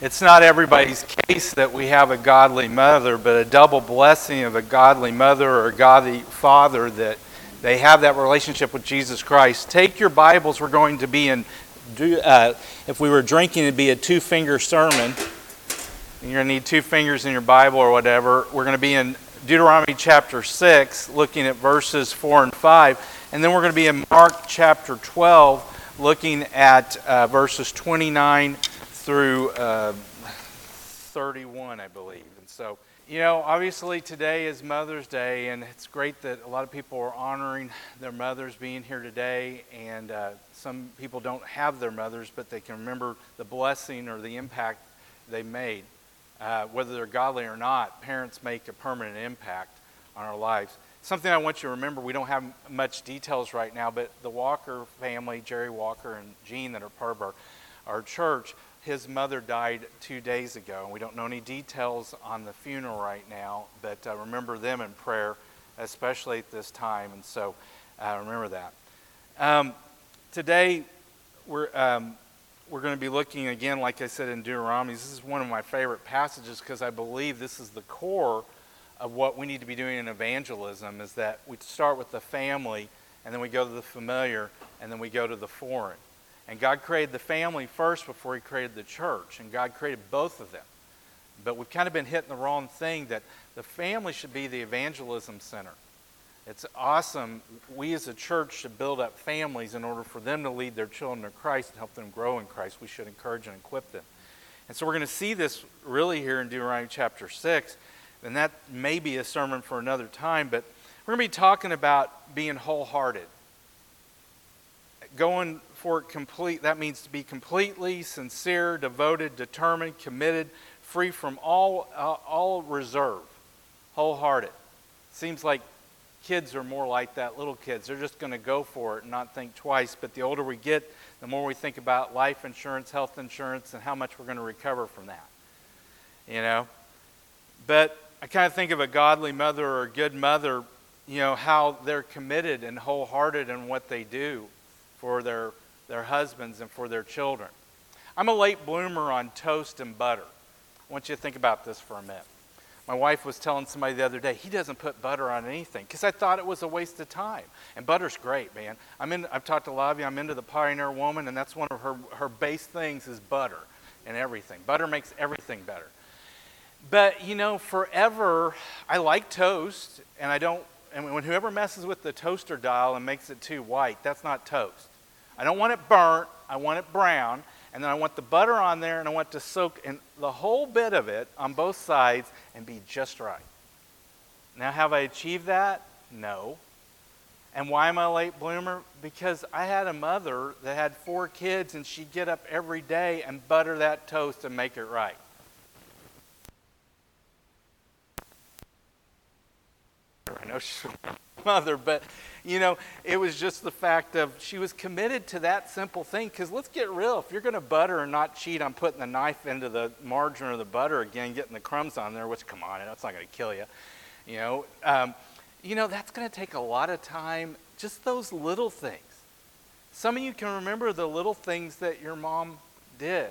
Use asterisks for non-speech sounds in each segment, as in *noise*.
It's not everybody's case that we have a godly mother, but a double blessing of a godly mother or a godly father that they have that relationship with Jesus Christ. Take your Bibles. We're going to be in, uh, if we were drinking, it'd be a two finger sermon. You're going to need two fingers in your Bible or whatever. We're going to be in Deuteronomy chapter 6, looking at verses 4 and 5. And then we're going to be in Mark chapter 12, looking at uh, verses 29 through uh, 31, I believe. And so, you know, obviously today is Mother's Day, and it's great that a lot of people are honoring their mothers being here today. And uh, some people don't have their mothers, but they can remember the blessing or the impact they made. Uh, whether they're godly or not, parents make a permanent impact on our lives. Something I want you to remember we don't have much details right now, but the Walker family, Jerry Walker and Jean, that are part of our, our church, his mother died two days ago, and we don't know any details on the funeral right now, but uh, remember them in prayer, especially at this time, and so uh, remember that. Um, today, we're, um, we're going to be looking again, like I said in Deuteronomy. This is one of my favorite passages because I believe this is the core of what we need to be doing in evangelism is that we start with the family, and then we go to the familiar, and then we go to the foreign. And God created the family first before He created the church, and God created both of them. But we've kind of been hitting the wrong thing that the family should be the evangelism center. It's awesome. We as a church should build up families in order for them to lead their children to Christ and help them grow in Christ. We should encourage and equip them. And so we're going to see this really here in Deuteronomy chapter 6. And that may be a sermon for another time, but we're going to be talking about being wholehearted. Going for complete, that means to be completely sincere, devoted, determined, committed, free from all, uh, all reserve, wholehearted. Seems like kids are more like that, little kids. They're just going to go for it and not think twice. But the older we get, the more we think about life insurance, health insurance, and how much we're going to recover from that. You know? But I kind of think of a godly mother or a good mother, you know, how they're committed and wholehearted in what they do for their their husbands, and for their children. I'm a late bloomer on toast and butter. I want you to think about this for a minute. My wife was telling somebody the other day, he doesn't put butter on anything because I thought it was a waste of time. And butter's great, man. I'm in, I've talked to a lot of you, I'm into the Pioneer Woman, and that's one of her, her base things is butter and everything. Butter makes everything better. But, you know, forever, I like toast, and I don't, and when whoever messes with the toaster dial and makes it too white, that's not toast. I don't want it burnt, I want it brown, and then I want the butter on there and I want to soak in the whole bit of it on both sides and be just right. Now, have I achieved that? No. And why am I a late bloomer? Because I had a mother that had four kids and she'd get up every day and butter that toast and make it right. I know she's mother, but you know, it was just the fact of she was committed to that simple thing. Because let's get real, if you're going to butter and not cheat on putting the knife into the margarine or the butter again, getting the crumbs on there, which come on, that's not going to kill you. You know, um, you know that's going to take a lot of time. Just those little things. Some of you can remember the little things that your mom did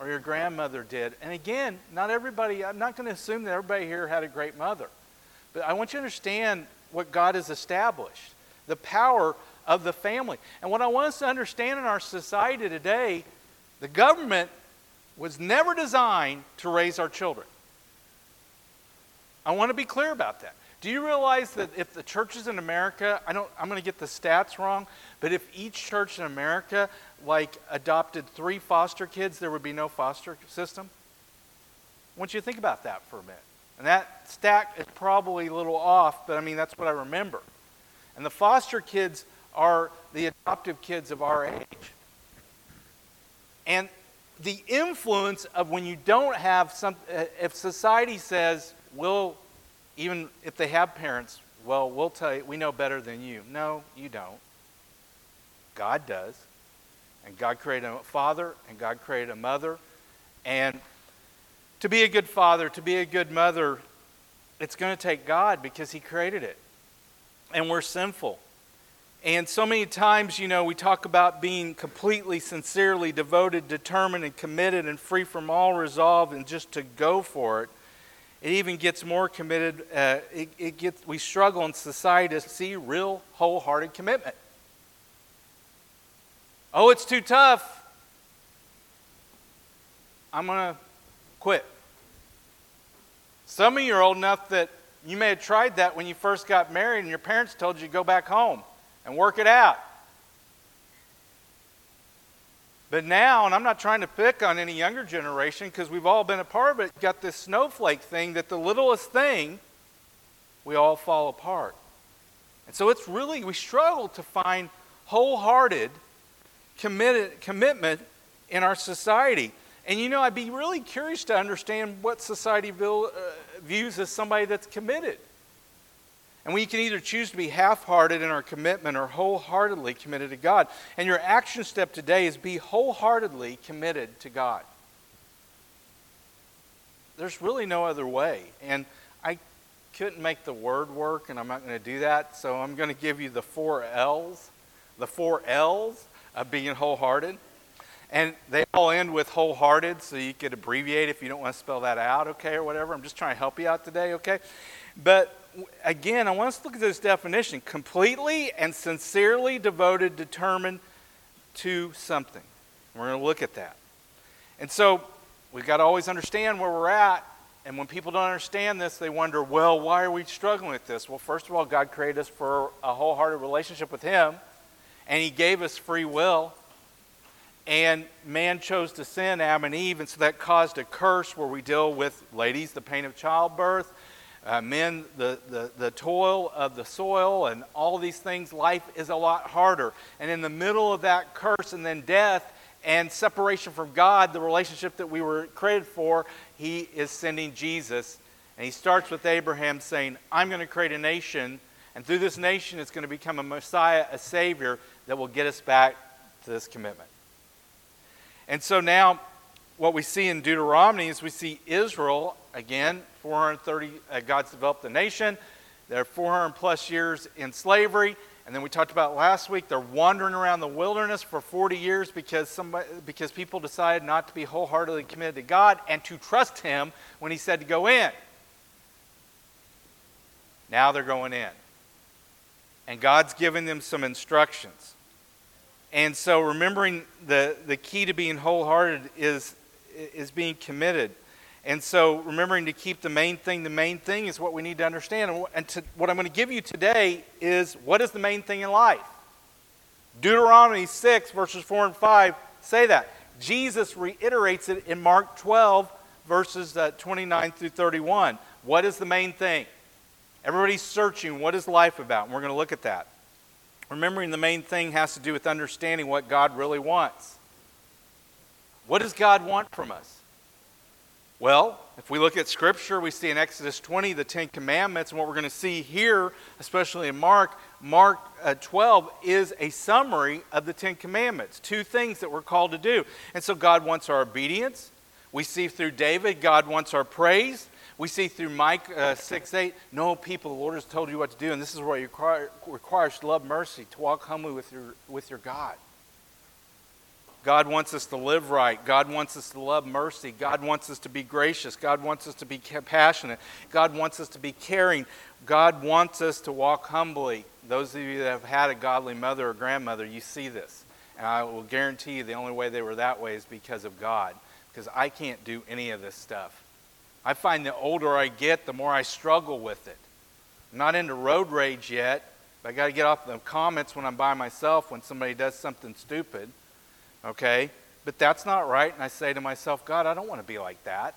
or your grandmother did. And again, not everybody. I'm not going to assume that everybody here had a great mother. But I want you to understand what God has established the power of the family. And what I want us to understand in our society today, the government was never designed to raise our children. I want to be clear about that. Do you realize that if the churches in America, I don't I'm going to get the stats wrong, but if each church in America like adopted 3 foster kids, there would be no foster system? I want you to think about that for a minute. And that stack is probably a little off, but I mean, that's what I remember. And the foster kids are the adoptive kids of our age. And the influence of when you don't have some, uh, if society says, we'll, even if they have parents, well, we'll tell you, we know better than you. No, you don't. God does. And God created a father, and God created a mother. And to be a good father, to be a good mother, it's going to take God because He created it. And we're sinful. And so many times, you know, we talk about being completely, sincerely devoted, determined, and committed, and free from all resolve, and just to go for it. It even gets more committed. Uh, it, it gets, we struggle in society to see real, wholehearted commitment. Oh, it's too tough. I'm going to quit. Some of you are old enough that you may have tried that when you first got married and your parents told you to go back home and work it out. But now, and I'm not trying to pick on any younger generation because we've all been a part of it, got this snowflake thing that the littlest thing, we all fall apart. And so it's really, we struggle to find wholehearted committed, commitment in our society. And you know, I'd be really curious to understand what society uh, views as somebody that's committed. And we can either choose to be half hearted in our commitment or wholeheartedly committed to God. And your action step today is be wholeheartedly committed to God. There's really no other way. And I couldn't make the word work, and I'm not going to do that. So I'm going to give you the four L's. The four L's of being wholehearted. And they all end with wholehearted, so you could abbreviate if you don't want to spell that out, okay, or whatever. I'm just trying to help you out today, okay? But again, I want us to look at this definition completely and sincerely devoted, determined to something. We're going to look at that. And so we've got to always understand where we're at. And when people don't understand this, they wonder, well, why are we struggling with this? Well, first of all, God created us for a wholehearted relationship with Him, and He gave us free will. And man chose to sin, Adam and Eve, and so that caused a curse where we deal with, ladies, the pain of childbirth, uh, men, the, the, the toil of the soil, and all these things. Life is a lot harder. And in the middle of that curse and then death and separation from God, the relationship that we were created for, he is sending Jesus. And he starts with Abraham saying, I'm going to create a nation, and through this nation, it's going to become a Messiah, a Savior that will get us back to this commitment. And so now, what we see in Deuteronomy is we see Israel, again, 430, uh, God's developed the nation. They're 400 plus years in slavery. And then we talked about last week, they're wandering around the wilderness for 40 years because, somebody, because people decided not to be wholeheartedly committed to God and to trust Him when He said to go in. Now they're going in. And God's given them some instructions. And so remembering the, the key to being wholehearted is, is being committed. And so remembering to keep the main thing the main thing is what we need to understand. And to, what I'm going to give you today is what is the main thing in life? Deuteronomy 6, verses 4 and 5 say that. Jesus reiterates it in Mark 12, verses uh, 29 through 31. What is the main thing? Everybody's searching what is life about, and we're going to look at that. Remembering the main thing has to do with understanding what God really wants. What does God want from us? Well, if we look at Scripture, we see in Exodus 20 the Ten Commandments, and what we're going to see here, especially in Mark, Mark uh, 12 is a summary of the Ten Commandments, two things that we're called to do. And so God wants our obedience. We see through David, God wants our praise. We see through Micah uh, 6 8, no people, the Lord has told you what to do, and this is what you require, requires to love mercy, to walk humbly with your, with your God. God wants us to live right. God wants us to love mercy. God wants us to be gracious. God wants us to be compassionate. God wants us to be caring. God wants us to walk humbly. Those of you that have had a godly mother or grandmother, you see this. And I will guarantee you the only way they were that way is because of God. Because I can't do any of this stuff. I find the older I get, the more I struggle with it. I'm not into road rage yet, but I got to get off the comments when I'm by myself when somebody does something stupid. Okay? But that's not right. And I say to myself, God, I don't want to be like that.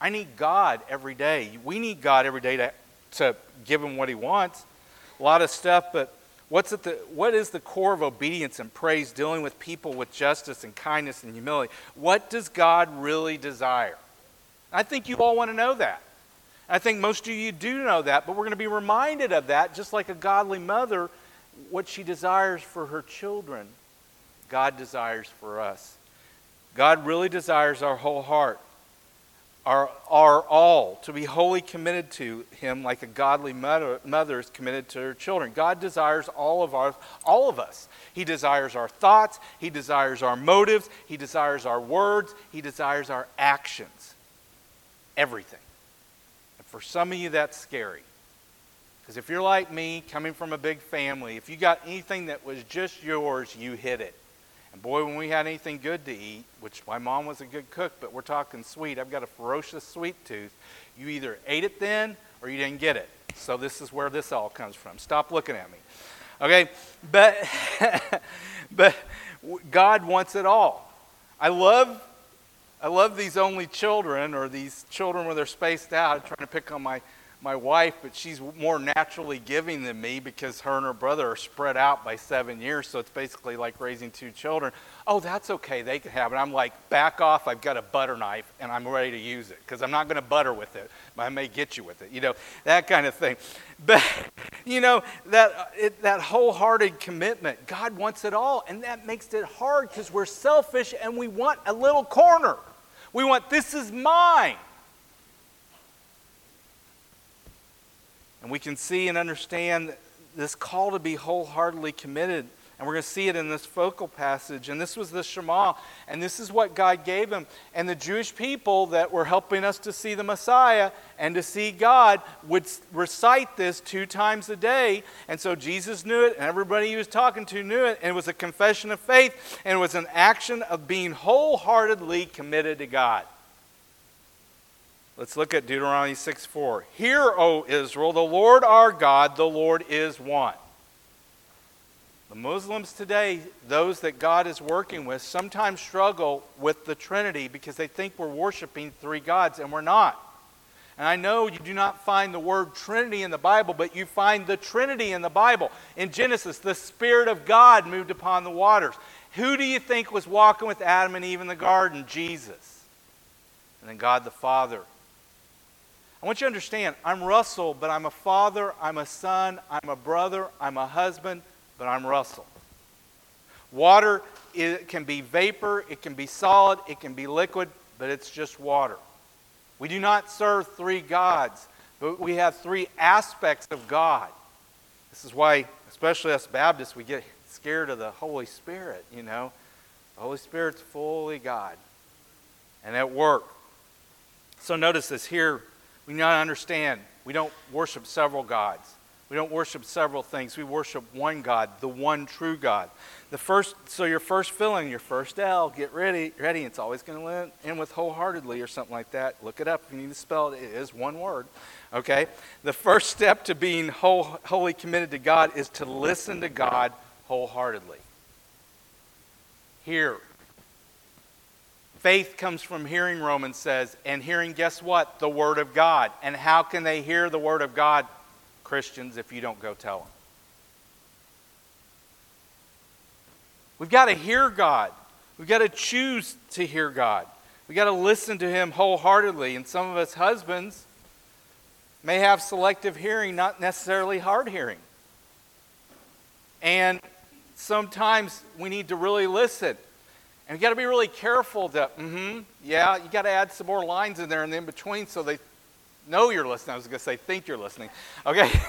I need God every day. We need God every day to, to give him what he wants. A lot of stuff, but what's at the, what is the core of obedience and praise dealing with people with justice and kindness and humility? What does God really desire? I think you all want to know that. I think most of you do know that, but we're going to be reminded of that, just like a godly mother, what she desires for her children, God desires for us. God really desires our whole heart. our, our all, to be wholly committed to Him like a godly mother, mother is committed to her children. God desires all of, our, all of us. He desires our thoughts, He desires our motives, He desires our words, He desires our actions. Everything. And for some of you, that's scary. Because if you're like me, coming from a big family, if you got anything that was just yours, you hid it. And boy, when we had anything good to eat, which my mom was a good cook, but we're talking sweet, I've got a ferocious sweet tooth. You either ate it then or you didn't get it. So this is where this all comes from. Stop looking at me. Okay? But *laughs* but God wants it all. I love I love these only children or these children where they're spaced out. I'm trying to pick on my my wife, but she's more naturally giving than me because her and her brother are spread out by seven years. So it's basically like raising two children. Oh, that's okay. They can have it. I'm like, back off. I've got a butter knife and I'm ready to use it because I'm not going to butter with it. I may get you with it. You know, that kind of thing. *laughs* But, you know, that, uh, it, that wholehearted commitment, God wants it all. And that makes it hard because we're selfish and we want a little corner. We want, this is mine. And we can see and understand this call to be wholeheartedly committed. And we're going to see it in this focal passage. And this was the Shema. And this is what God gave him. And the Jewish people that were helping us to see the Messiah and to see God would recite this two times a day. And so Jesus knew it, and everybody he was talking to knew it. And it was a confession of faith, and it was an action of being wholeheartedly committed to God. Let's look at Deuteronomy 6 4. Hear, O Israel, the Lord our God, the Lord is one. The Muslims today, those that God is working with, sometimes struggle with the Trinity because they think we're worshiping three gods, and we're not. And I know you do not find the word Trinity in the Bible, but you find the Trinity in the Bible. In Genesis, the Spirit of God moved upon the waters. Who do you think was walking with Adam and Eve in the garden? Jesus. And then God the Father I want you to understand I'm Russell, but I'm a father, I'm a son, I'm a brother, I'm a husband, but I'm Russell. Water it can be vapor, it can be solid, it can be liquid, but it's just water. We do not serve three gods, but we have three aspects of God. This is why, especially us Baptists, we get scared of the Holy Spirit, you know. The Holy Spirit's fully God and at work. So notice this here we not understand we don't worship several gods. We don't worship several things. We worship one God, the one true God. The first, so your first filling, your first L, get ready, ready. It's always going to end with wholeheartedly or something like that. Look it up if you need to spell it. It is one word. Okay. The first step to being whole, wholly committed to God is to listen to God wholeheartedly. Hear Faith comes from hearing, Romans says, and hearing, guess what? The Word of God. And how can they hear the Word of God, Christians, if you don't go tell them? We've got to hear God. We've got to choose to hear God. We've got to listen to Him wholeheartedly. And some of us husbands may have selective hearing, not necessarily hard hearing. And sometimes we need to really listen. And you got to be really careful that, mm-hmm, yeah, you got to add some more lines in there and in between so they know you're listening. I was going to say think you're listening. Okay. *laughs*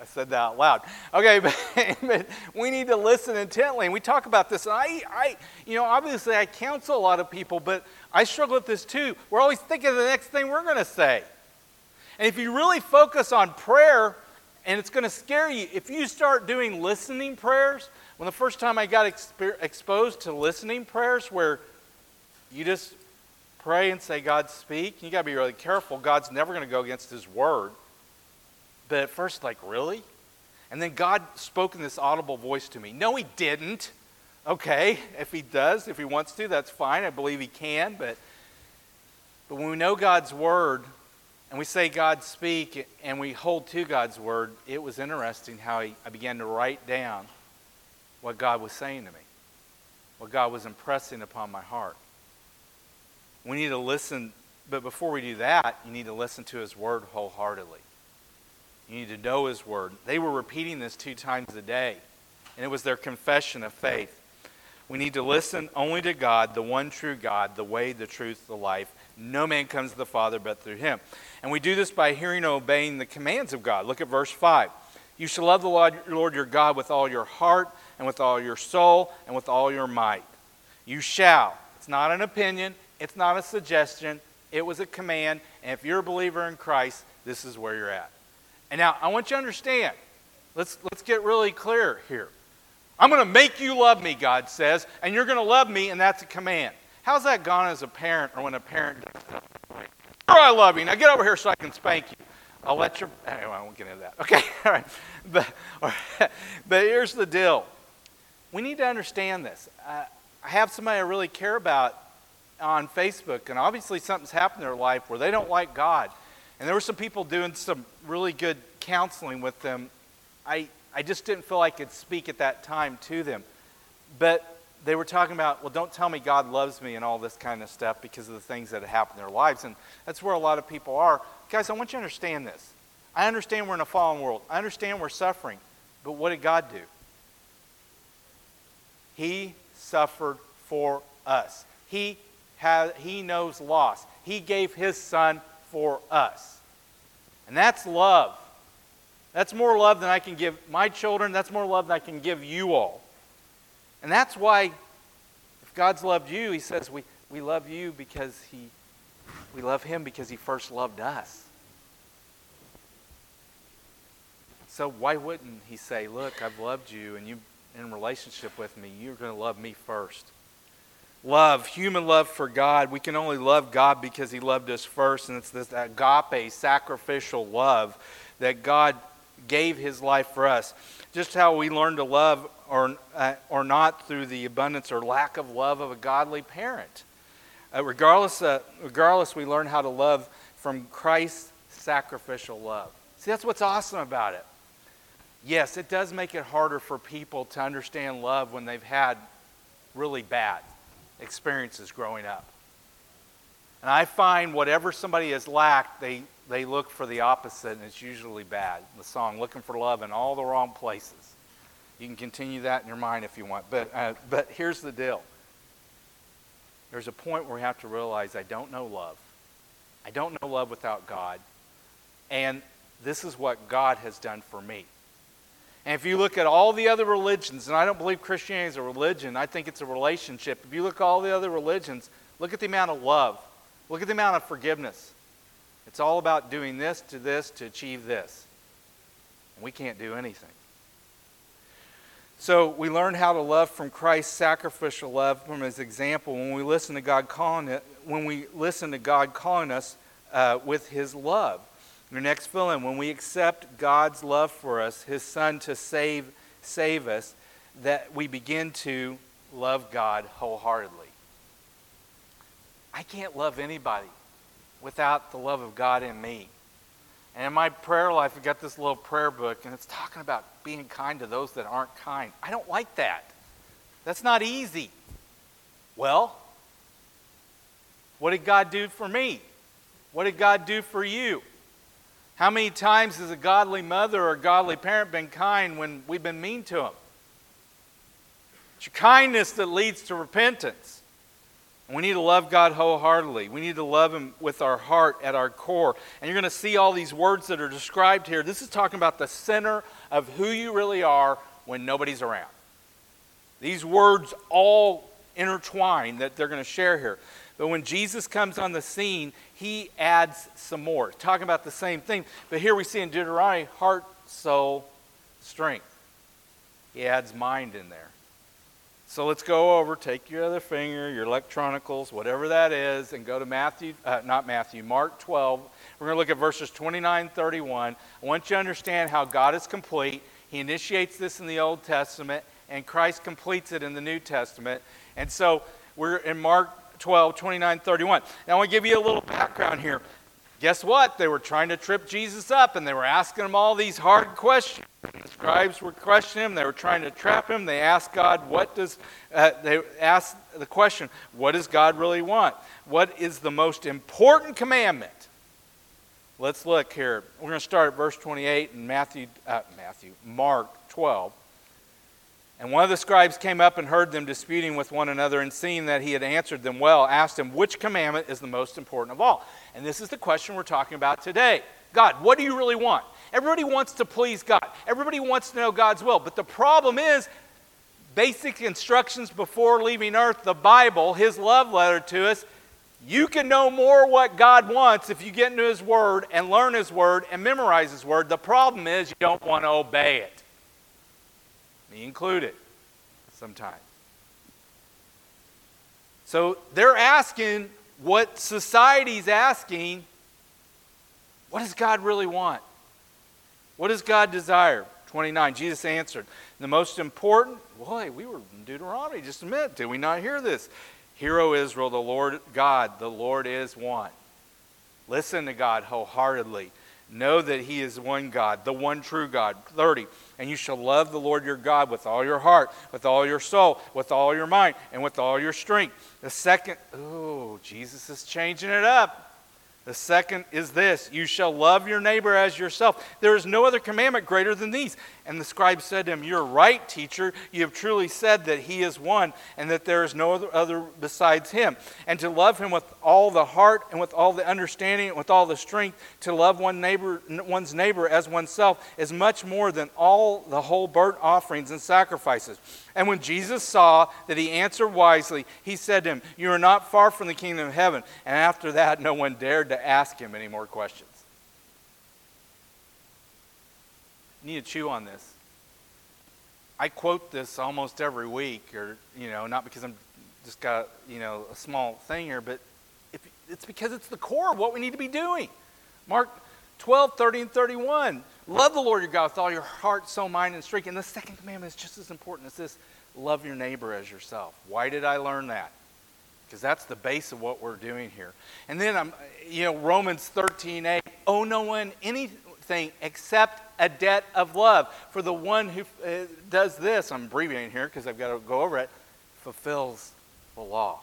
I said that out loud. Okay, *laughs* but, but, we need to listen intently. And we talk about this. And I, I, you know, obviously I counsel a lot of people, but I struggle with this too. We're always thinking of the next thing we're going to say. And if you really focus on prayer, and it's going to scare you, if you start doing listening prayers, when the first time I got exp- exposed to listening prayers, where you just pray and say, God, speak, you got to be really careful. God's never going to go against His word. But at first, like, really? And then God spoke in this audible voice to me. No, He didn't. Okay, if He does, if He wants to, that's fine. I believe He can. But, but when we know God's word, and we say God speak and we hold to God's word, it was interesting how he, I began to write down what God was saying to me, what God was impressing upon my heart. We need to listen, but before we do that, you need to listen to His Word wholeheartedly. You need to know His Word. They were repeating this two times a day, and it was their confession of faith. We need to listen only to God, the one true God, the way, the truth, the life. No man comes to the Father but through him. And we do this by hearing and obeying the commands of God. Look at verse 5. You shall love the Lord, your God with all your heart, and with all your soul, and with all your might. You shall. It's not an opinion, it's not a suggestion, it was a command. And if you're a believer in Christ, this is where you're at. And now, I want you to understand. Let's, let's get really clear here. I'm going to make you love me, God says, and you're going to love me, and that's a command. How's that gone as a parent or when a parent does that? I love you. Now get over here so I can spank you. I'll let your. Anyway, I won't get into that. *laughs* Okay, all right. But, all right. but here's the deal we need to understand this. Uh, I have somebody I really care about on Facebook, and obviously something's happened in their life where they don't like God. And there were some people doing some really good counseling with them. I, I just didn't feel I could speak at that time to them. But they were talking about, well, don't tell me God loves me and all this kind of stuff because of the things that have happened in their lives. And that's where a lot of people are. Guys, I want you to understand this. I understand we're in a fallen world, I understand we're suffering. But what did God do? He suffered for us. He, has, he knows loss. He gave his son for us. And that's love. That's more love than I can give my children. That's more love than I can give you all. And that's why, if God's loved you, He says, we, we love you because He, we love Him because He first loved us. So why wouldn't He say, Look, I've loved you and you in relationship with me, you're going to love me first? Love, human love for God. We can only love God because He loved us first, and it's this agape, sacrificial love that God gave His life for us. Just how we learn to love or, uh, or not through the abundance or lack of love of a godly parent. Uh, regardless, uh, regardless, we learn how to love from Christ's sacrificial love. See, that's what's awesome about it. Yes, it does make it harder for people to understand love when they've had really bad experiences growing up. And I find whatever somebody has lacked, they, they look for the opposite, and it's usually bad. The song, Looking for Love in All the Wrong Places. You can continue that in your mind if you want. But, uh, but here's the deal there's a point where we have to realize I don't know love. I don't know love without God. And this is what God has done for me. And if you look at all the other religions, and I don't believe Christianity is a religion, I think it's a relationship. If you look at all the other religions, look at the amount of love, look at the amount of forgiveness. It's all about doing this to this to achieve this. And we can't do anything. So we learn how to love from Christ's sacrificial love from his example when we listen to God calling it, when we listen to God calling us uh, with his love. Your next fill in, when we accept God's love for us, his son to save, save us, that we begin to love God wholeheartedly. I can't love anybody without the love of God in me. And in my prayer life, I've got this little prayer book, and it's talking about being kind to those that aren't kind. I don't like that. That's not easy. Well, what did God do for me? What did God do for you? How many times has a godly mother or a godly parent been kind when we've been mean to them? It's your kindness that leads to repentance. We need to love God wholeheartedly. We need to love Him with our heart at our core. And you're going to see all these words that are described here. This is talking about the center of who you really are when nobody's around. These words all intertwine that they're going to share here. But when Jesus comes on the scene, he adds some more, talking about the same thing. But here we see in Deuteronomy heart, soul, strength. He adds mind in there. So let's go over, take your other finger, your electronicals, whatever that is, and go to Matthew, uh, not Matthew, Mark 12. We're going to look at verses 29 31. I want you to understand how God is complete. He initiates this in the Old Testament, and Christ completes it in the New Testament. And so we're in Mark 12, 29, 31. Now, I want to give you a little background here. Guess what? They were trying to trip Jesus up and they were asking him all these hard questions. The scribes were questioning him. They were trying to trap him. They asked God, what does, uh, they asked the question, what does God really want? What is the most important commandment? Let's look here. We're going to start at verse 28 in Matthew, uh, Matthew, Mark 12. And one of the scribes came up and heard them disputing with one another, and seeing that he had answered them well, asked him, Which commandment is the most important of all? And this is the question we're talking about today God, what do you really want? Everybody wants to please God, everybody wants to know God's will. But the problem is, basic instructions before leaving earth, the Bible, his love letter to us, you can know more what God wants if you get into his word and learn his word and memorize his word. The problem is you don't want to obey it me included, sometimes. So they're asking what society's asking what does God really want? What does God desire? 29, Jesus answered, The most important, boy, we were in Deuteronomy just a minute. Did we not hear this? Hear, O Israel, the Lord God, the Lord is one. Listen to God wholeheartedly. Know that He is one God, the one true God. 30. And you shall love the Lord your God with all your heart, with all your soul, with all your mind, and with all your strength. The second, oh, Jesus is changing it up. The second is this you shall love your neighbor as yourself. There is no other commandment greater than these. And the scribe said to him, You're right, teacher. You have truly said that he is one and that there is no other, besides him. And to love him with all the heart and with all the understanding and with all the strength, to love one neighbor, one's neighbor as oneself is much more than all the whole burnt offerings and sacrifices. And when Jesus saw that he answered wisely, he said to him, You are not far from the kingdom of heaven. And after that, no one dared to ask him any more questions. Need to chew on this. I quote this almost every week, or, you know, not because I'm just got, you know, a small thing here, but if, it's because it's the core of what we need to be doing. Mark 12, 30, and 31. Love the Lord your God with all your heart, soul, mind, and strength. And the second commandment is just as important as this love your neighbor as yourself. Why did I learn that? Because that's the base of what we're doing here. And then I'm, you know, Romans 13, 8. Owe no one anything except a debt of love. For the one who uh, does this, I'm abbreviating here because I've got to go over it, fulfills the law.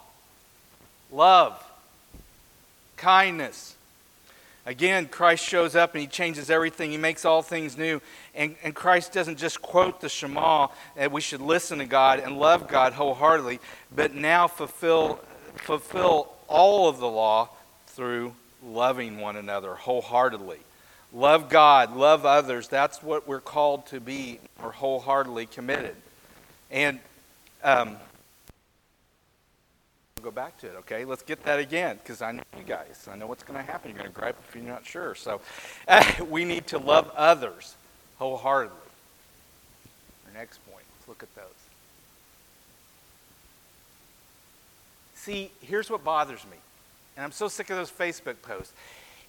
Love, kindness, Again, Christ shows up and he changes everything. He makes all things new. And, and Christ doesn't just quote the Shema that we should listen to God and love God wholeheartedly, but now fulfill, fulfill all of the law through loving one another wholeheartedly. Love God, love others. That's what we're called to be. We're wholeheartedly committed. And um, go back to it, okay? Let's get that again because I know you guys. I know what's going to happen. You're going to gripe if you're not sure. So uh, *laughs* we need to love others wholeheartedly. Our next point, let's look at those. See, here's what bothers me. And I'm so sick of those Facebook posts.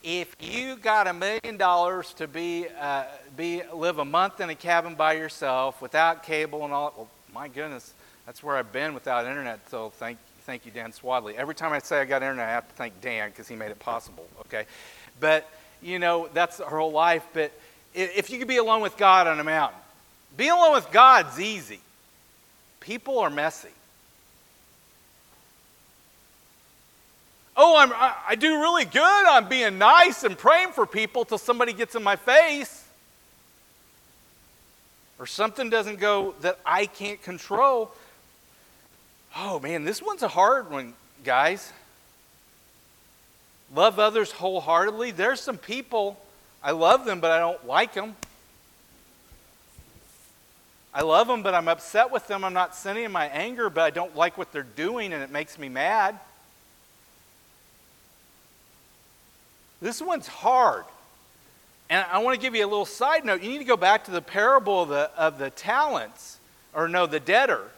If you got a million dollars to be, uh, be live a month in a cabin by yourself without cable and all, well, my goodness, that's where I've been without internet. So thank thank you, Dan Swadley. Every time I say I got internet, I have to thank Dan because he made it possible, okay? But, you know, that's her whole life. But if you could be alone with God on a mountain, being alone with God's easy. People are messy. Oh, I'm, I, I do really good on being nice and praying for people till somebody gets in my face or something doesn't go that I can't control. Oh man, this one's a hard one, guys. Love others wholeheartedly. There's some people, I love them, but I don't like them. I love them, but I'm upset with them. I'm not sending my anger, but I don't like what they're doing and it makes me mad. This one's hard. And I want to give you a little side note. You need to go back to the parable of the, of the talents, or no, the debtor.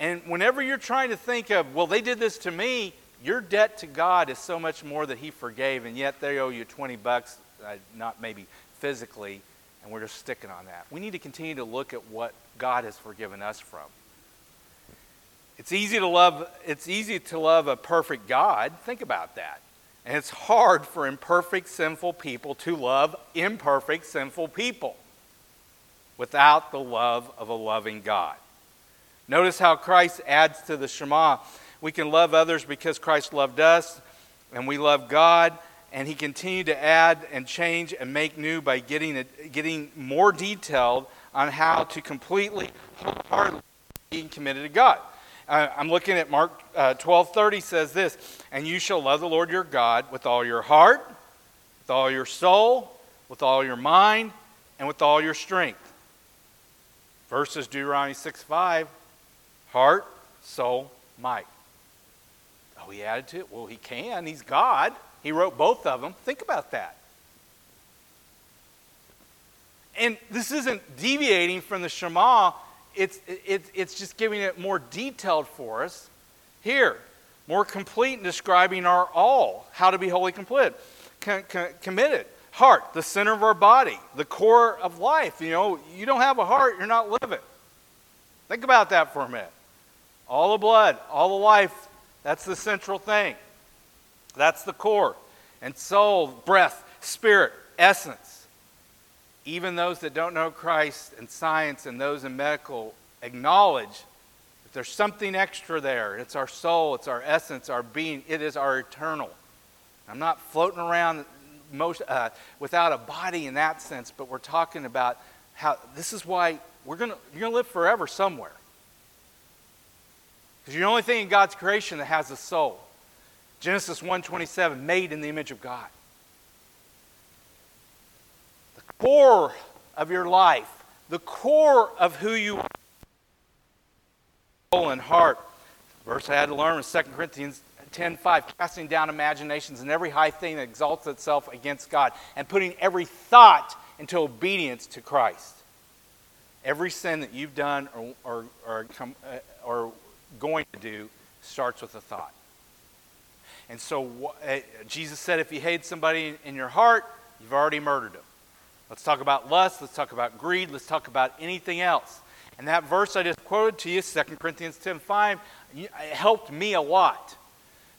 And whenever you're trying to think of, well, they did this to me, your debt to God is so much more that He forgave, and yet they owe you 20 bucks, uh, not maybe physically, and we're just sticking on that. We need to continue to look at what God has forgiven us from. It's easy to love, it's easy to love a perfect God. Think about that. And it's hard for imperfect, sinful people to love imperfect, sinful people without the love of a loving God. Notice how Christ adds to the Shema. We can love others because Christ loved us, and we love God. And he continued to add and change and make new by getting, getting more detailed on how to completely, wholeheartedly being committed to God. Uh, I'm looking at Mark uh, 12:30 says this, "And you shall love the Lord your God with all your heart, with all your soul, with all your mind, and with all your strength." Verses Deuteronomy 6:5, heart, soul, might. Oh, he added to it? Well, he can. He's God. He wrote both of them. Think about that. And this isn't deviating from the Shema, it's, it's, it's just giving it more detailed for us. Here, more complete in describing our all, how to be wholly complete, com- com- committed. Heart, the center of our body, the core of life. You know, you don't have a heart, you're not living. Think about that for a minute. All the blood, all the life, that's the central thing. That's the core. And soul, breath, spirit, essence. Even those that don't know Christ and science and those in medical acknowledge that there's something extra there. It's our soul, it's our essence, our being, it is our eternal. I'm not floating around most, uh, without a body in that sense, but we're talking about how this is why we're gonna, you're going to live forever somewhere. Because you're the only thing in God's creation that has a soul. Genesis 1:27, made in the image of God. The core of your life, the core of who you are, soul and heart. The verse I had to learn was 2 Corinthians 10:5, casting down imaginations and every high thing that exalts itself against God, and putting every thought into obedience to Christ. Every sin that you've done or, or, or, uh, or going to do starts with a thought. And so uh, Jesus said, if you hate somebody in your heart, you've already murdered them. Let's talk about lust. Let's talk about greed. Let's talk about anything else. And that verse I just quoted to you, 2 Corinthians 10.5, it helped me a lot.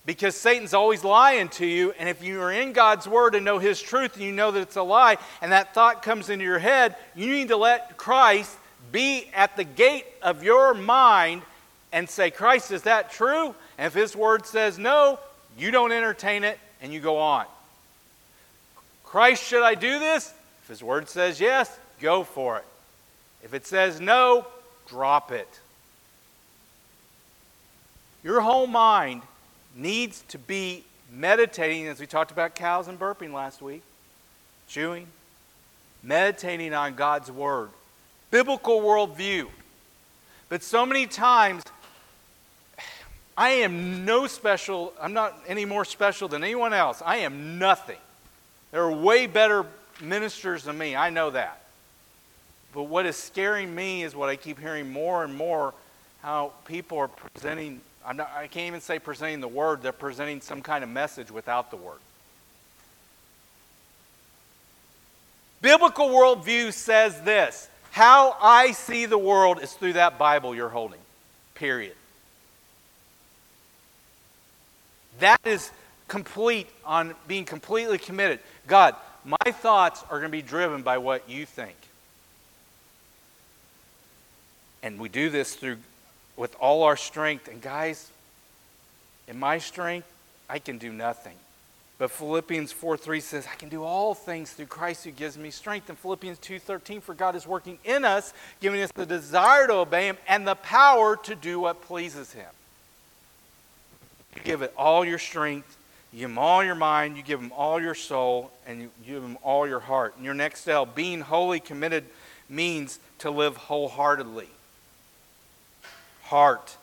Because Satan's always lying to you, and if you are in God's Word and know His truth, and you know that it's a lie, and that thought comes into your head, you need to let Christ be at the gate of your mind and say, Christ, is that true? And if His Word says no, you don't entertain it and you go on. Christ, should I do this? If His Word says yes, go for it. If it says no, drop it. Your whole mind needs to be meditating, as we talked about cows and burping last week, chewing, meditating on God's Word, biblical worldview. But so many times I am no special, I'm not any more special than anyone else. I am nothing. There are way better ministers than me, I know that. But what is scaring me is what I keep hearing more and more how people are presenting, not, I can't even say presenting the word, they're presenting some kind of message without the word. Biblical worldview says this how I see the world is through that Bible you're holding, period. That is complete on being completely committed. God, my thoughts are going to be driven by what you think. And we do this through with all our strength. And guys, in my strength, I can do nothing. But Philippians 4 3 says, I can do all things through Christ who gives me strength. And Philippians 2 13, for God is working in us, giving us the desire to obey Him and the power to do what pleases Him. You give it all your strength, you give him all your mind, you give him all your soul, and you give him all your heart. And your next L, being wholly committed means to live wholeheartedly. Heart,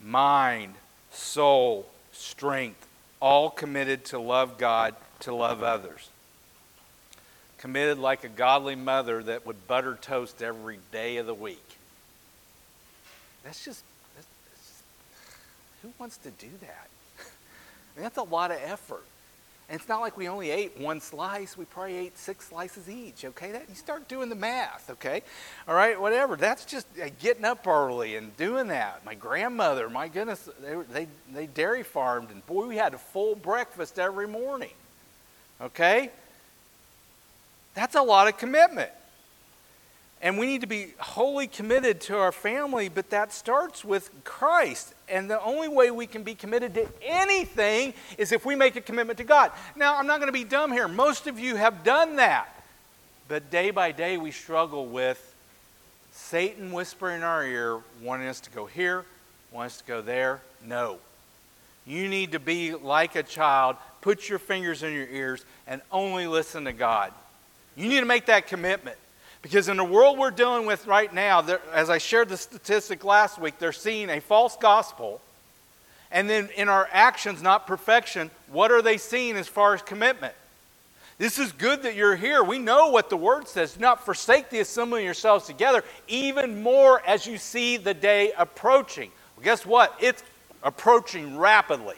mind, soul, strength, all committed to love God, to love others. Committed like a godly mother that would butter toast every day of the week. That's just who wants to do that? I *laughs* mean, that's a lot of effort. And it's not like we only ate one slice. We probably ate six slices each, okay? That, you start doing the math, okay? All right, whatever. That's just uh, getting up early and doing that. My grandmother, my goodness, they, they, they dairy farmed, and boy, we had a full breakfast every morning, okay? That's a lot of commitment. And we need to be wholly committed to our family, but that starts with Christ. And the only way we can be committed to anything is if we make a commitment to God. Now, I'm not going to be dumb here. Most of you have done that. But day by day, we struggle with Satan whispering in our ear, wanting us to go here, wanting us to go there. No. You need to be like a child, put your fingers in your ears, and only listen to God. You need to make that commitment. Because in the world we're dealing with right now, as I shared the statistic last week, they're seeing a false gospel. And then in our actions, not perfection, what are they seeing as far as commitment? This is good that you're here. We know what the word says. Do not forsake the assembling yourselves together, even more as you see the day approaching. Well, guess what? It's approaching rapidly.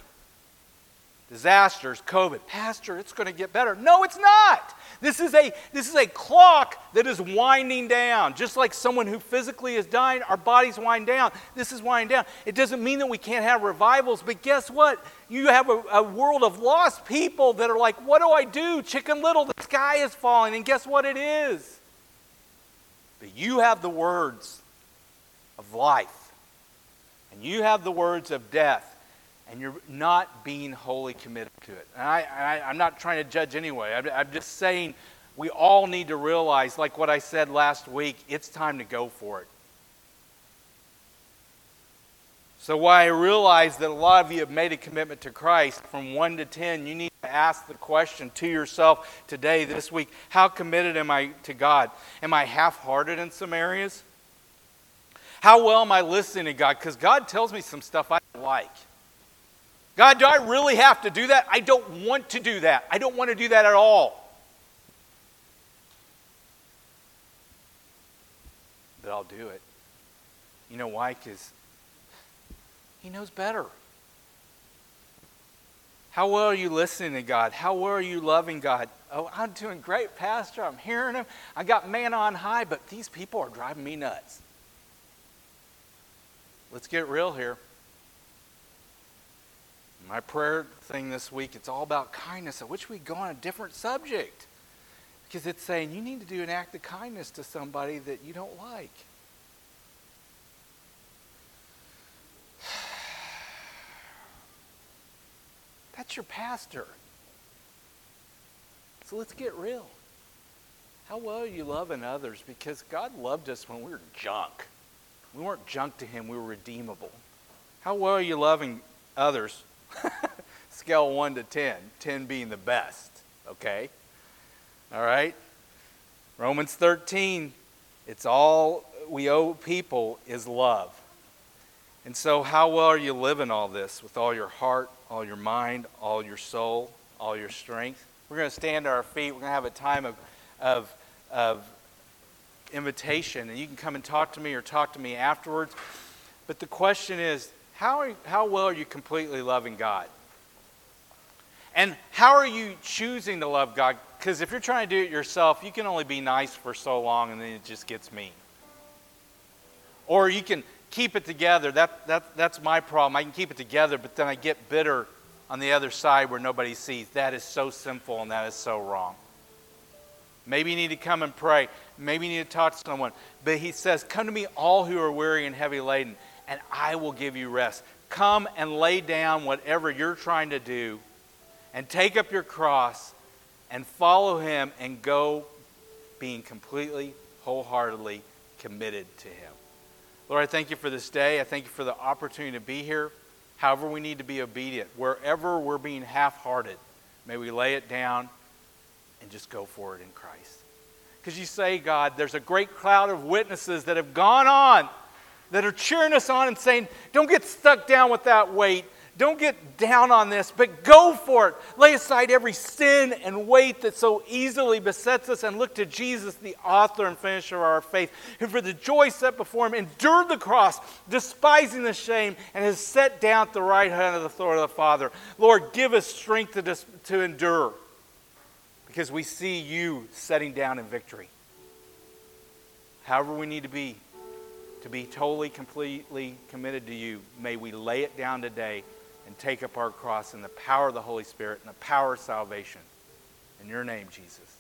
Disasters, COVID. Pastor, it's going to get better. No, it's not. This is, a, this is a clock that is winding down. Just like someone who physically is dying, our bodies wind down. This is winding down. It doesn't mean that we can't have revivals, but guess what? You have a, a world of lost people that are like, what do I do? Chicken Little, the sky is falling. And guess what it is? But you have the words of life, and you have the words of death and you're not being wholly committed to it. And I, I, am not trying to judge anyway. I'm, I'm just saying we all need to realize, like what I said last week, it's time to go for it. So, while I realize that a lot of you have made a commitment to Christ from 1 to 10, you need to ask the question to yourself today, this week how committed am I to God? Am I half hearted in some areas? How well am I listening to God? Because God tells me some stuff I like. God, do I really have to do that? I don't want to do that. I don't want to do that at all. But I'll do it. You know why? Because He knows better. How well are you listening to God? How well are you loving God? Oh, I'm doing great, Pastor. I'm hearing Him. I got man on high, but these people are driving me nuts. Let's get real here. My prayer thing this week, it's all about kindness. I wish we'd go on a different subject. Because it's saying you need to do an act of kindness to somebody that you don't like. *sighs* That's your pastor. So let's get real. How well are you loving others? Because God loved us when we were junk. We weren't junk to Him, we were redeemable. How well are you loving others? *laughs* Scale 1 to 10, 10 being the best, okay? All right? Romans 13, it's all we owe people is love. And so, how well are you living all this with all your heart, all your mind, all your soul, all your strength? We're going to stand to our feet. We're going to have a time of, of, of invitation, and you can come and talk to me or talk to me afterwards. But the question is how, are, how well are you completely loving God? And how are you choosing to love God? Because if you're trying to do it yourself, you can only be nice for so long and then it just gets mean. Or you can keep it together. That, that, that's my problem. I can keep it together, but then I get bitter on the other side where nobody sees. That is so sinful and that is so wrong. Maybe you need to come and pray. Maybe you need to talk to someone. But he says, Come to me, all who are weary and heavy laden, and I will give you rest. Come and lay down whatever you're trying to do and take up your cross and follow him and go being completely, wholeheartedly committed to him. Lord, I thank you for this day. I thank you for the opportunity to be here. However, we need to be obedient. Wherever we're being half hearted, may we lay it down and just go for it in Christ. Because you say, God, there's a great cloud of witnesses that have gone on that are cheering us on and saying, Don't get stuck down with that weight. Don't get down on this, but go for it. Lay aside every sin and weight that so easily besets us and look to Jesus, the author and finisher of our faith, who for the joy set before him endured the cross, despising the shame, and has set down at the right hand of the throne of the Father. Lord, give us strength to, to endure because we see you setting down in victory. However, we need to be to be totally, completely committed to you, may we lay it down today and take up our cross in the power of the Holy Spirit and the power of salvation. In your name, Jesus.